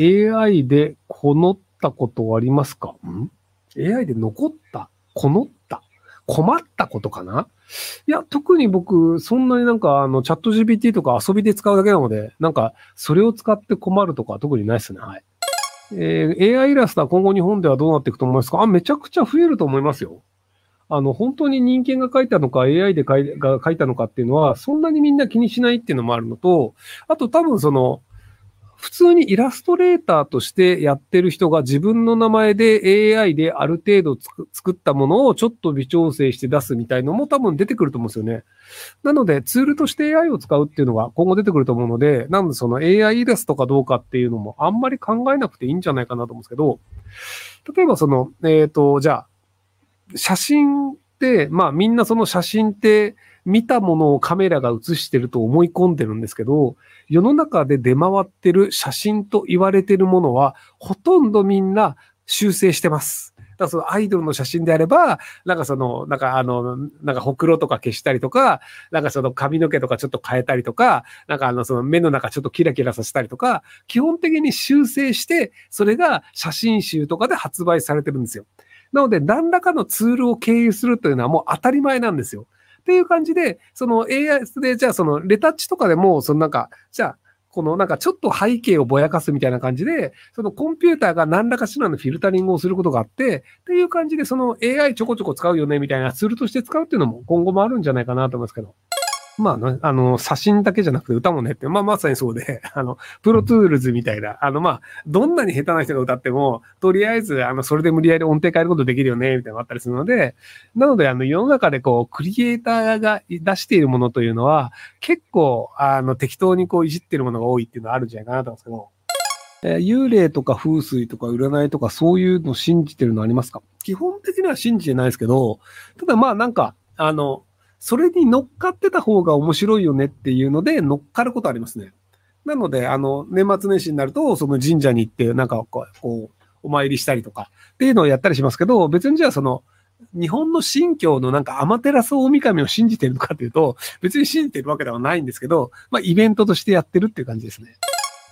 AI でこのったことありますか？ん ?AI で残った？このった？困ったことかな？いや、特に僕、そんなになんか、あの、チャット GPT とか遊びで使うだけなので、なんか、それを使って困るとか特にないですね。はい。えー、AI イラストは今後日本ではどうなっていくと思いますか？あ、めちゃくちゃ増えると思いますよ。あの、本当に人間が書いたのか AI で書いが書いたのかっていうのは、そんなにみんな気にしないっていうのもあるのと、あと多分その、普通にイラストレーターとしてやってる人が自分の名前で AI である程度作ったものをちょっと微調整して出すみたいのも多分出てくると思うんですよね。なのでツールとして AI を使うっていうのが今後出てくると思うので、なんでその AI イラストかどうかっていうのもあんまり考えなくていいんじゃないかなと思うんですけど、例えばその、えっ、ー、と、じゃあ、写真、まあみんなその写真って見たものをカメラが映してると思い込んでるんですけど、世の中で出回ってる写真と言われてるものは、ほとんどみんな修正してます。だからそのアイドルの写真であれば、なんかその、なんかあの、なんかほくろとか消したりとか、なんかその髪の毛とかちょっと変えたりとか、なんかあのその目の中ちょっとキラキラさせたりとか、基本的に修正して、それが写真集とかで発売されてるんですよ。なので、何らかのツールを経由するというのはもう当たり前なんですよ。っていう感じで、その AI で、じゃあそのレタッチとかでも、そのなんか、じゃあ、このなんかちょっと背景をぼやかすみたいな感じで、そのコンピューターが何らかしらのフィルタリングをすることがあって、っていう感じでその AI ちょこちょこ使うよねみたいなツールとして使うっていうのも今後もあるんじゃないかなと思いますけど。まあ、あの、写真だけじゃなくて歌もねって、まあまさにそうで、あの、 Pro Tools みたいな、あの、まあ、どんなに下手な人が歌っても、とりあえず、あの、それで無理やり音程変えることできるよね、みたいなのがあったりするので、なので、あの、世の中でこう、クリエイターが出しているものというのは、結構、あの、適当にこう、いじってるものが多いっていうのはあるんじゃないかなと思うんですけど、えー、幽霊とか風水とか占いとかそういうの信じてるのありますか？基本的には信じてないですけど、ただまあなんか、あの、それに乗っかってた方が面白いよねっていうので乗っかることありますね。なので、あの、年末年始になると、その神社に行って、なんかこう、お参りしたりとかっていうのをやったりしますけど、別にじゃあその、日本の神教のなんかアマテラス大神を信じてるのかっていうと、別に信じてるわけではないんですけど、まあイベントとしてやってるっていう感じですね。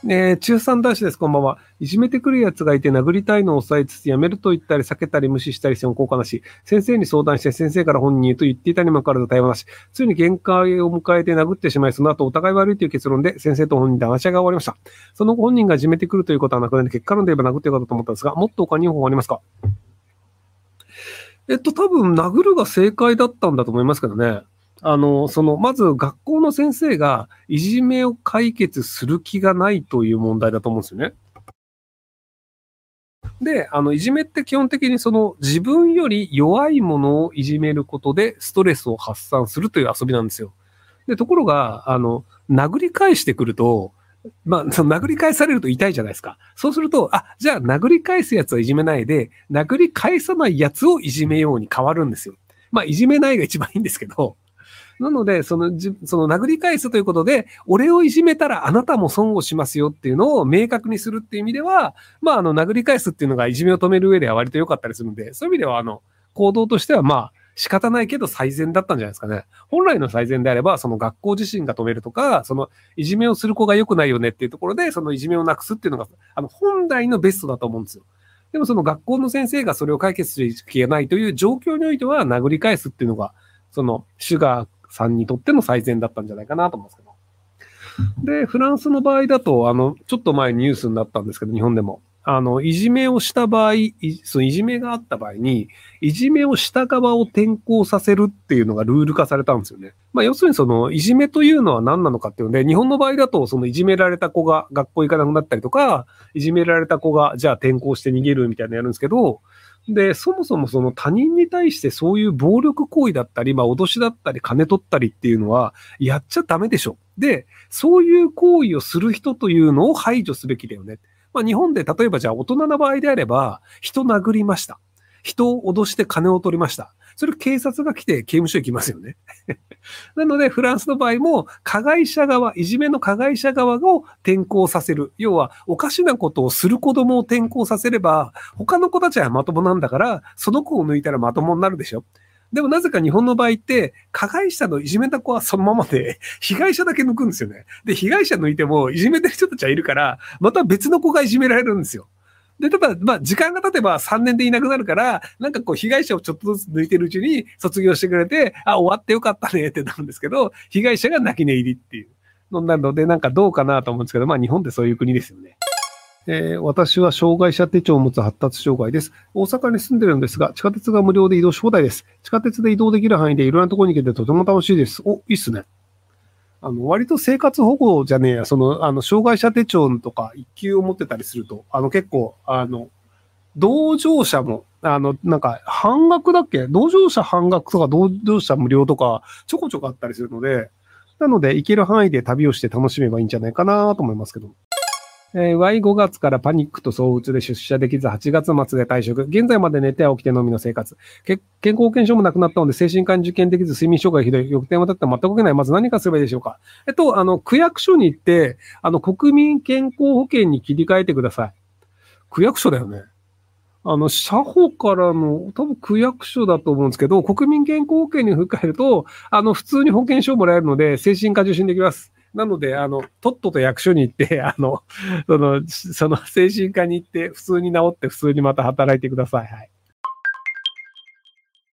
えー、中3男子です、こんばんは。いじめてくる奴がいて殴りたいのを抑えつつ、やめると言ったり、避けたり、無視したりしても効果なし。先生に相談して、先生から本人へと言っていたにもかかわらず対話なし。ついに限界を迎えて殴ってしまい、その後お互い悪いという結論で、先生と本人で話し合いが終わりました。その後本人がいじめてくるということはなくなり、結果論で言えば殴ってよかったと思ったんですが、もっと他に方法ありますか？えっと、多分、殴るが正解だったんだと思いますけどね。あの、その、まず学校の先生がいじめを解決する気がないという問題だと思うんですよね。で、あの、いじめって基本的にその自分より弱いものをいじめることでストレスを発散するという遊びなんですよ。で、ところが、あの、殴り返してくると、まあ、その殴り返されると痛いじゃないですか。そうすると、あ、じゃあ殴り返すやつはいじめないで、殴り返さないやつをいじめように変わるんですよ。まあ、いじめないが一番いいんですけど、なので、その、じその殴り返すということで、俺をいじめたらあなたも損をしますよっていうのを明確にするっていう意味では、まあ、あの、殴り返すっていうのがいじめを止める上では割と良かったりするので、そういう意味では、あの、行動としては、まあ、仕方ないけど最善だったんじゃないですかね。本来の最善であれば、その学校自身が止めるとか、そのいじめをする子が良くないよねっていうところで、そのいじめをなくすっていうのが、あの、本来のベストだと思うんですよ。でもその学校の先生がそれを解決する気がないという状況においては、殴り返すっていうのが、その、主がさんにとっての最善だったんじゃないかなと思うんですけど。で、フランスの場合だと、あの、ちょっと前ニュースになったんですけど、日本でも。あの、いじめをした場合、いそのいじめがあった場合に、いじめをした側を転校させるっていうのがルール化されたんですよね。まあ、要するにその、いじめというのは何なのかっていうので、日本の場合だと、そのいじめられた子が学校行かなくなったりとか、いじめられた子が、じゃあ転校して逃げるみたいなのやるんですけど、で、そもそもその他人に対してそういう暴力行為だったり、まあ脅しだったり、金取ったりっていうのは、やっちゃダメでしょ。で、そういう行為をする人というのを排除すべきだよね。まあ日本で例えばじゃあ大人の場合であれば、人殴りました。人を脅して金を取りました。それ警察が来て刑務所行きますよね。なので、フランスの場合も、加害者側、いじめの加害者側を転校させる。要は、おかしなことをする子供を転校させれば、他の子たちはまともなんだから、その子を抜いたらまともになるでしょ。でもなぜか日本の場合って、加害者のいじめた子はそのままで、被害者だけ抜くんですよね。で、被害者抜いても、いじめてる人たちはいるから、また別の子がいじめられるんですよ。で、ただ、まあ、時間が経てば3年でいなくなるから、なんかこう、被害者をちょっとずつ抜いてるうちに卒業してくれて、あ、終わってよかったねってなるんですけど、被害者が泣き寝入りっていうのなので、なんかどうかなと思うんですけど、まあ、日本ってそういう国ですよね。えー、私は障害者手帳を持つ発達障害です。大阪に住んでるんですが、地下鉄が無料で移動し放題です。地下鉄で移動できる範囲でいろんなところに行けてとても楽しいです。お、いいっすね。あの、割と生活保護じゃねえや、その、あの、障害者手帳とか一級を持ってたりすると、あの、結構、あの、同乗者も、あの、なんか、半額だっけ？同乗者半額とか同乗者無料とか、ちょこちょこあったりするので、なので、行ける範囲で旅をして楽しめばいいんじゃないかなと思いますけど。えー、Y5 月からパニックと躁うつで出社できず8月末で退職。現在まで寝て起きてのみの生活。健康保険証もなくなったので精神科に受験できず睡眠障害ひどい。翌点はだって全く動けない。まず何かすればいいでしょうか。えっと、あの、区役所に行って、あの、国民健康保険に切り替えてください。区役所だよね。あの、社保からの、多分区役所だと思うんですけど、国民健康保険に振り替えると、あの、普通に保険証もらえるので、精神科受診できます。なので、あの、とっとと役所に行って、あの、その、その精神科に行って、普通に治って、普通にまた働いてください。はい。